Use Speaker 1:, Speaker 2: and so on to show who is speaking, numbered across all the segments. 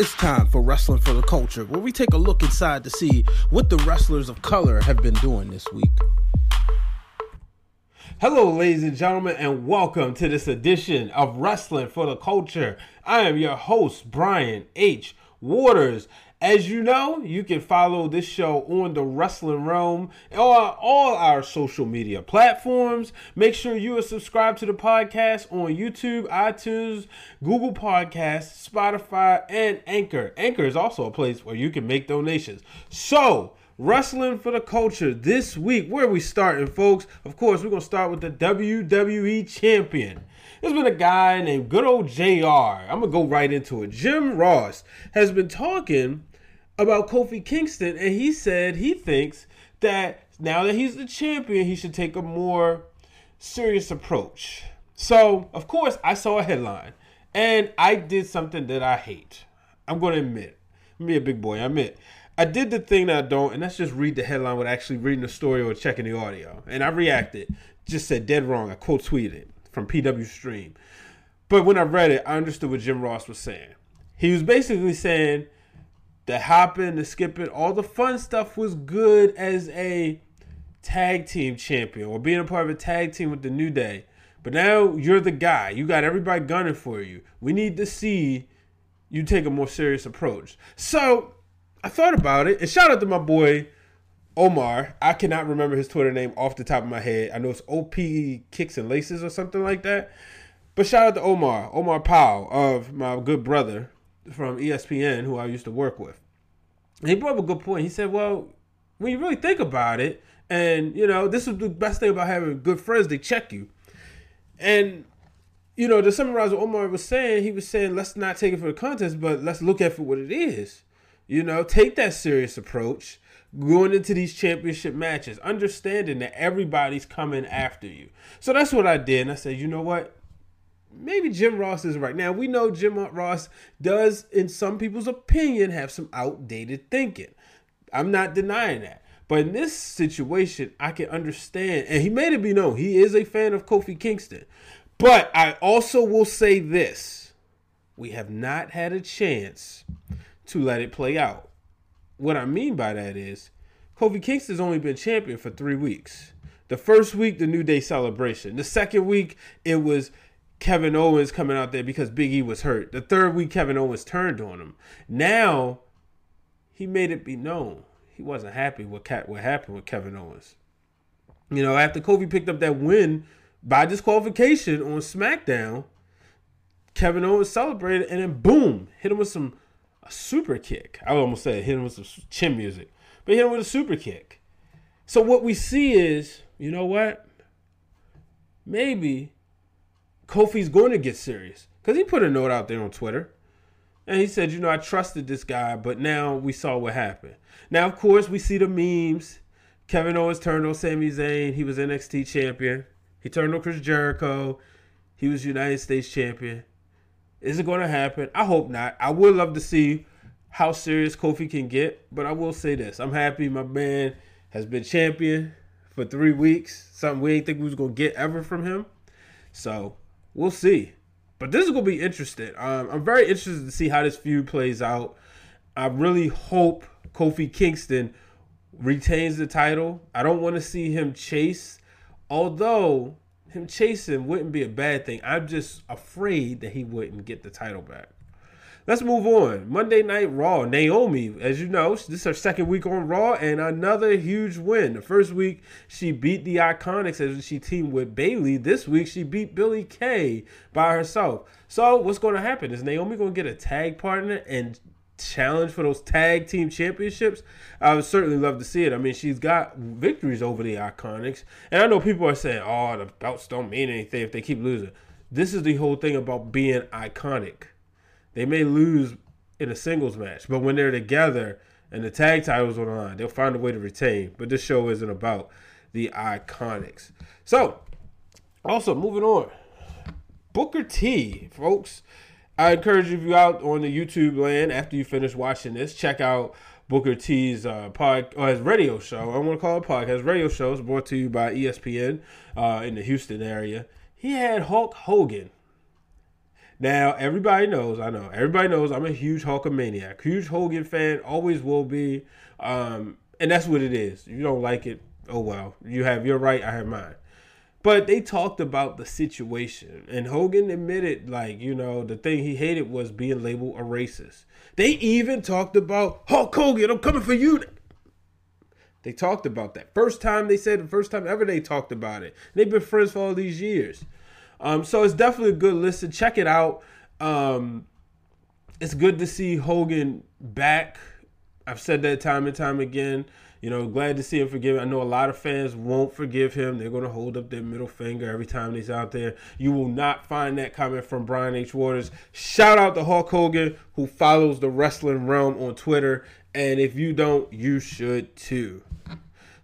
Speaker 1: It's time for Wrestling for the Culture, where we take a look inside to see what the wrestlers of color have been doing this week.
Speaker 2: Hello, ladies and gentlemen, and welcome to this edition of Wrestling for the Culture. I am your host, Brian H. Waters. As you know, you can follow this show on the Wrestling Wrealm on all our social media platforms. Make sure you are subscribed to the podcast on YouTube, iTunes, Google Podcasts, Spotify, and Anchor. Anchor is also a place where you can make donations. So, Wrestling for the culture this week. Where we starting, folks? Of course, we're gonna start with the WWE Champion. There's been a guy named good old JR. I'm gonna go right into it. Jim Ross has been talking about Kofi Kingston, and he said he thinks that now that he's the champion, he should take a more serious approach. So, of course, I saw a headline, and I did something that I hate. I'm going to admit, me a big boy, I admit. I did the thing that I don't, and that's just read the headline without actually reading the story or checking the audio. And I reacted, just said dead wrong. I quote tweeted from PW Stream. But when I read it, I understood what Jim Ross was saying. He was basically saying the hopping, the skipping, all the fun stuff was good as a tag team champion or being a part of a tag team with the New Day. But now you're the guy. You got everybody gunning for you. We need to see you take a more serious approach. So I thought about it, and shout out to my boy Omar. I cannot remember his Twitter name off the top of my head. I know it's OP Kicks and Laces or something like that. But shout out to Omar, Omar Powell of my good brother from ESPN who I used to work with. He brought up a good point. He said, "Well, when you really think about it, and you know, this is the best thing about having good friends. They check you, and." You know, to summarize what Omar was saying, he was saying, let's not take it for the contest, but let's look at it for what it is. You know, take that serious approach going into these championship matches, understanding that everybody's coming after you. So that's what I did. And I said, you know what? maybe Jim Ross is right. Now, we know Jim Ross does, in some people's opinion, have some outdated thinking. I'm not denying that. But in this situation, I can understand. And he made it be known he is a fan of Kofi Kingston. But I also will say this we have not had a chance to let it play out. What I mean by that is Kofi Kingston's only been champion for three weeks. The first week, the New Day celebration. The second week, it was Kevin Owens coming out there because Big E was hurt. The third week, Kevin Owens turned on him. Now, he made it be known he wasn't happy with what happened with Kevin Owens. You know, after Kofi picked up that win by disqualification on SmackDown, Kevin Owens celebrated and then boom, hit him with some a super kick. I would almost said hit him with some chin music, but hit him with a super kick. So what we see is, you know what? Maybe Kofi's going to get serious because he put a note out there on Twitter. And he said, you know, I trusted this guy, but now we saw what happened. Now, of course, we see the memes. Kevin Owens turned on Sami Zayn. He was NXT champion. He turned on Chris Jericho. He was United States champion. Is it going to happen? I hope not. I would love to see how serious Kofi can get, but I will say this. I'm happy my man has been champion for three weeks. Something we didn't think we was going to get ever from him. So we'll see. But this is gonna be interesting. Um, I'm very interested to see how this feud plays out. I really hope Kofi Kingston retains the title. I don't want to see him chase, although him chasing wouldn't be a bad thing. I'm just afraid that he wouldn't get the title back. Let's move on. Monday Night Raw. Naomi, as you know, this is her second week on Raw and another huge win. The first week she beat the Iconics as she teamed with Bayley. This week she beat Billie Kay by herself. So what's going to happen? Is Naomi going to get a tag partner and challenge for those tag team championships? I would certainly love to see it. I mean, she's got victories over the Iconics, and I know people are saying, "Oh, the belts don't mean anything if they keep losing." This is the whole thing about being iconic they may lose in a singles match, but when they're together and the tag titles are on the line, they'll find a way to retain. But this show isn't about the iconics. So, also moving on, Booker T, folks. I encourage you if you out on the YouTube land after you finish watching this, check out Booker T's uh, pod or his radio show. I want to call it podcast. Radio show is brought to you by ESPN uh, in the Houston area. He had Hulk Hogan Now, everybody knows, I know, everybody knows I'm a huge Hulkamaniac, huge Hogan fan, always will be. Um, and that's what it is. You don't like it, oh well. You have your right, I have mine. But they talked about the situation, and Hogan admitted, like, you know, the thing he hated was being labeled a racist. They even talked about Hulk Hogan, I'm coming for you. They talked about that. First time they said, the first time ever they talked about it. They've been friends for all these years. Um, so it's definitely a good listen. Check it out. Um, it's good to see Hogan back. I've said that time and time again. You know, glad to see him forgive. I know a lot of fans won't forgive him. They're going to hold up their middle finger every time he's out there. You will not find that comment from Brian H. Waters. Shout out to Hulk Hogan, who follows the wrestling wrealm on Twitter. And if you don't, you should too.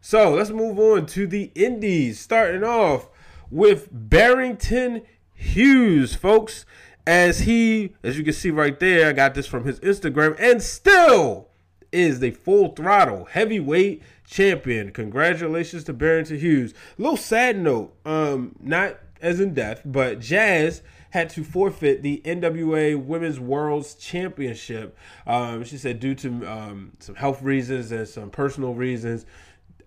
Speaker 2: So let's move on to the Indies. Starting off with Barrington Hughes, folks. As he, as you can see right there, I got this from his Instagram, and still is the full throttle heavyweight champion. Congratulations to Barrington Hughes. A Little sad note, um, not as in death, but Jazz had to forfeit the NWA Women's World's Championship. Um, she said due to um, some health reasons and some personal reasons,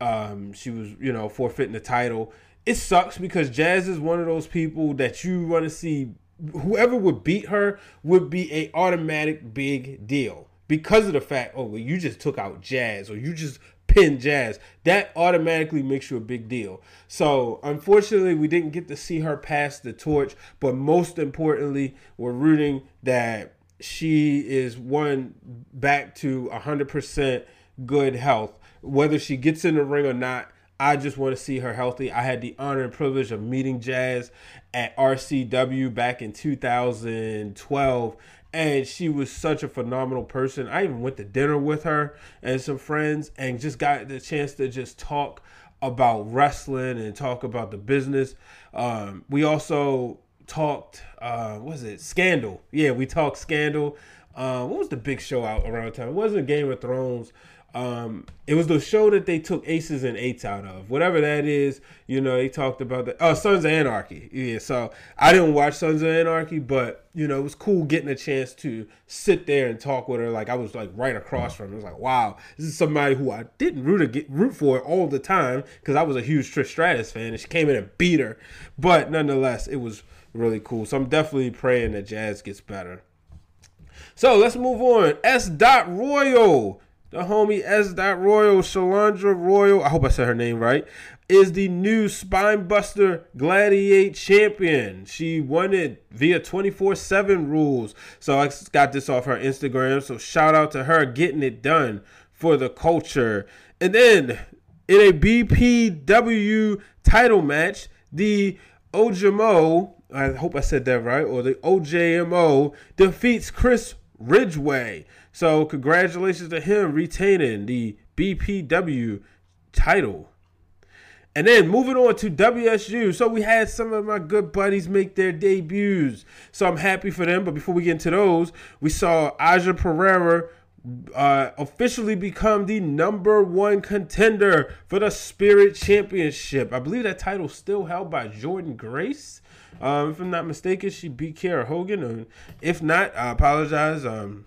Speaker 2: um, she was, you know, forfeiting the title. It sucks because Jazz is one of those people that you want to see. Whoever would beat her would be a automatic big deal because of the fact, oh, well, you just took out Jazz or you just pinned Jazz. That automatically makes you a big deal. So, unfortunately, we didn't get to see her pass the torch, but most importantly, we're rooting that she is one back to 100% good health. Whether she gets in the ring or not, I just want to see her healthy. I had the honor and privilege of meeting Jazz at RCW back in 2012 and she was such a phenomenal person. I even went to dinner with her and some friends and just got the chance to just talk about wrestling and talk about the business. Um, we also talked, uh, what was it? Scandal. Yeah, we talked Scandal. Uh, what was the big show out around the time? It wasn't Game of Thrones. Um, it was the show that they took aces and eights out of, whatever that is. You know, they talked about the oh Sons of Anarchy. Yeah, so I didn't watch Sons of Anarchy, but you know, it was cool getting a chance to sit there and talk with her. Like I was like right across from. Her. It was like, wow, this is somebody who I didn't root root for all the time because I was a huge Trish Stratus fan, and she came in and beat her. But nonetheless, it was really cool. So I'm definitely praying that Jazz gets better. So let's move on. S. Dot Royal the homie S. Royal, Shalandra Royal, I hope I said her name right, is the new Spinebuster Gladiate champion. She won it via 24 7 rules. So I got this off her Instagram. So shout out to her getting it done for the culture. And then in a BPW title match, the OJMO, I hope I said that right, or the OJMO defeats Chris Ridgeway. So congratulations to him retaining the BPW title. And then moving on to WSU. So we had some of my good buddies make their debuts. So I'm happy for them. But before we get into those, we saw Aja Perera uh, officially become the number one contender for the Spirit Championship. I believe that title still held by Jordan Grace. Um, if I'm not mistaken, she beat Kiera Hogan. And if not, I apologize. Um,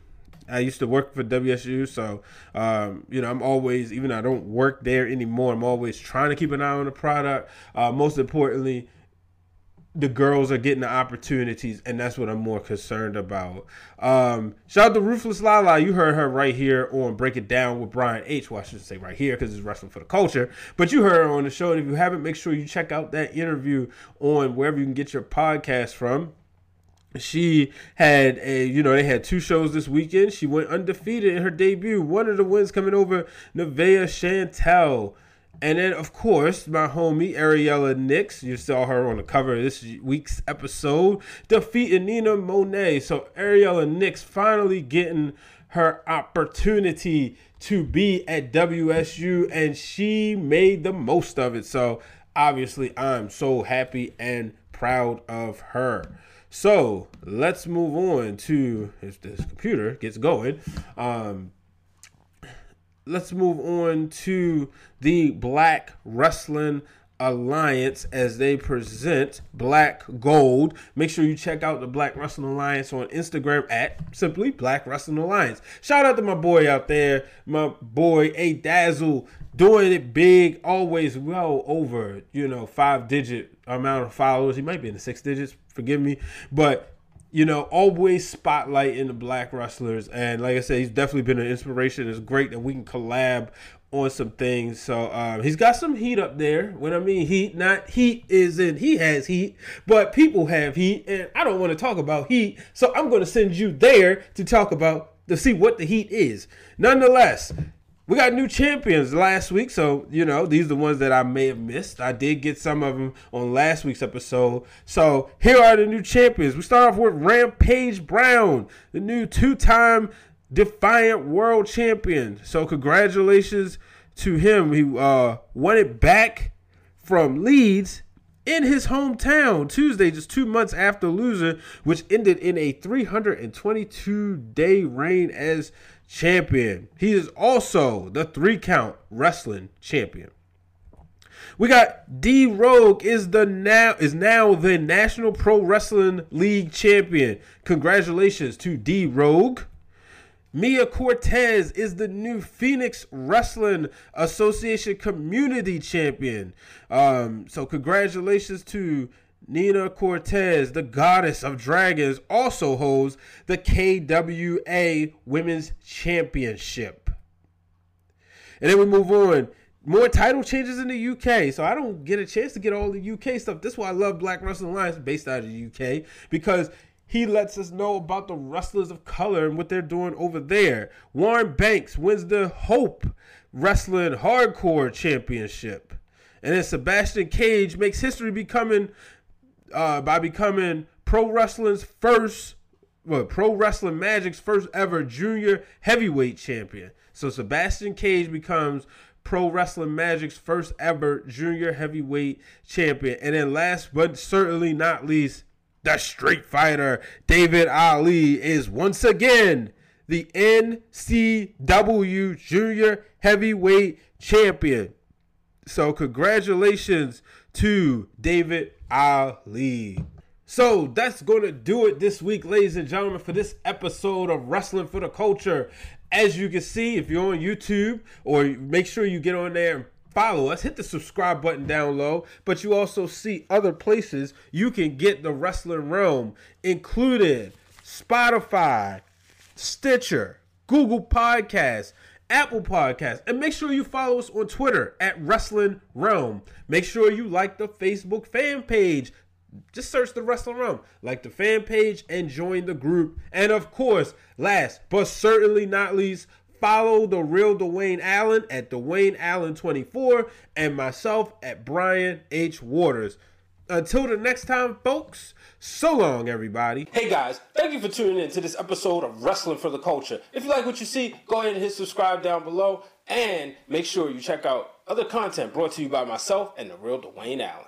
Speaker 2: I used to work for WSU, so um, you know I'm always, even though I don't work there anymore, I'm always trying to keep an eye on the product. Uh, most importantly, the girls are getting the opportunities, and that's what I'm more concerned about. Um, shout out to Ruthless Lala. You heard her right here on Break It Down with Brian H. Well, I should say right here because it's wrestling for the culture. But you heard her on the show. And if you haven't, make sure you check out that interview on wherever you can get your podcast from she had a you know they had two shows this weekend. She went undefeated in her debut one of the wins coming over Nevaeh Chantel. And then of course my homie Ariela Nyx you saw her on the cover of this week's episode defeating Nina Monet. So Ariela Nyx finally getting her opportunity to be at WSU and she made the most of it. So obviously I'm so happy and proud of her so let's move on to if this computer gets going. Um, let's move on to the Black Wrestling Alliance as they present Black Gold. Make sure you check out the Black Wrestling Alliance on Instagram at simply Black Wrestling Alliance. Shout out to my boy out there, my boy A Dazzle, doing it big, always well over, you know, five digit amount of followers. He might be in the six digits, forgive me. But you know, always spotlighting the black wrestlers. And like I said, he's definitely been an inspiration. It's great that we can collab on some things. So um, he's got some heat up there. When I mean heat, not heat is in he has heat, but people have heat, and I don't want to talk about heat. So I'm going to send you there to talk about to see what the heat is. Nonetheless, we got new champions last week, so you know these are the ones that I may have missed. I did get some of them on last week's episode. So here are the new champions. We start off with Rampage Brown, the new two-time Defiant World Champion. So congratulations to him. He uh, won it back from Leeds in his hometown Tuesday, just two months after losing, which ended in a 322 day reign as champion. He is also the three count wrestling champion. We got D Rogue is the now is now the National Pro Wrestling League champion. Congratulations to D Rogue. Mia Cortez is the new Phoenix Wrestling Association Community Champion. Um, so congratulations to Nina Cortez, the goddess of dragons, also holds the KWA Women's Championship. And then we move on. More title changes in the UK. So I don't get a chance to get all the UK stuff. This is why I love Black Wrestling Alliance based out of the UK because he lets us know about the wrestlers of color and what they're doing over there. Warren Banks wins the Hope Wrestling Hardcore Championship. And then Sebastian Cage makes history becoming uh, by becoming pro wrestling's first, well, pro wrestling magic's first ever junior heavyweight champion. So Sebastian Cage becomes pro wrestling magic's first ever junior heavyweight champion. And then last but certainly not least, the street fighter David Ali is once again the NCW junior heavyweight champion. So congratulations to David Ali. So that's going to do it this week, ladies and gentlemen, for this episode of Wrestling for the Culture. As you can see, if you're on YouTube, or make sure you get on there and follow us, hit the subscribe button down low. But you also see other places you can get the wrestling wrealm, included Spotify, Stitcher, Google Podcasts. Apple Podcasts. And make sure you follow us on Twitter at Wrestling Wrealm. Make sure you like the Facebook fan page. Just search the Wrestling Wrealm, like the fan page, and join the group. And of course, last but certainly not least, follow the real Dwayne Allen at Dwayne Allen 24 and myself at Brian H. Waters. Until the next time, folks, so long, everybody.
Speaker 3: Hey guys, thank you for tuning in to this episode of Wrestling for the Culture. If you like what you see, go ahead and hit subscribe down below and make sure you check out other content brought to you by myself and the real Dwayne Allen.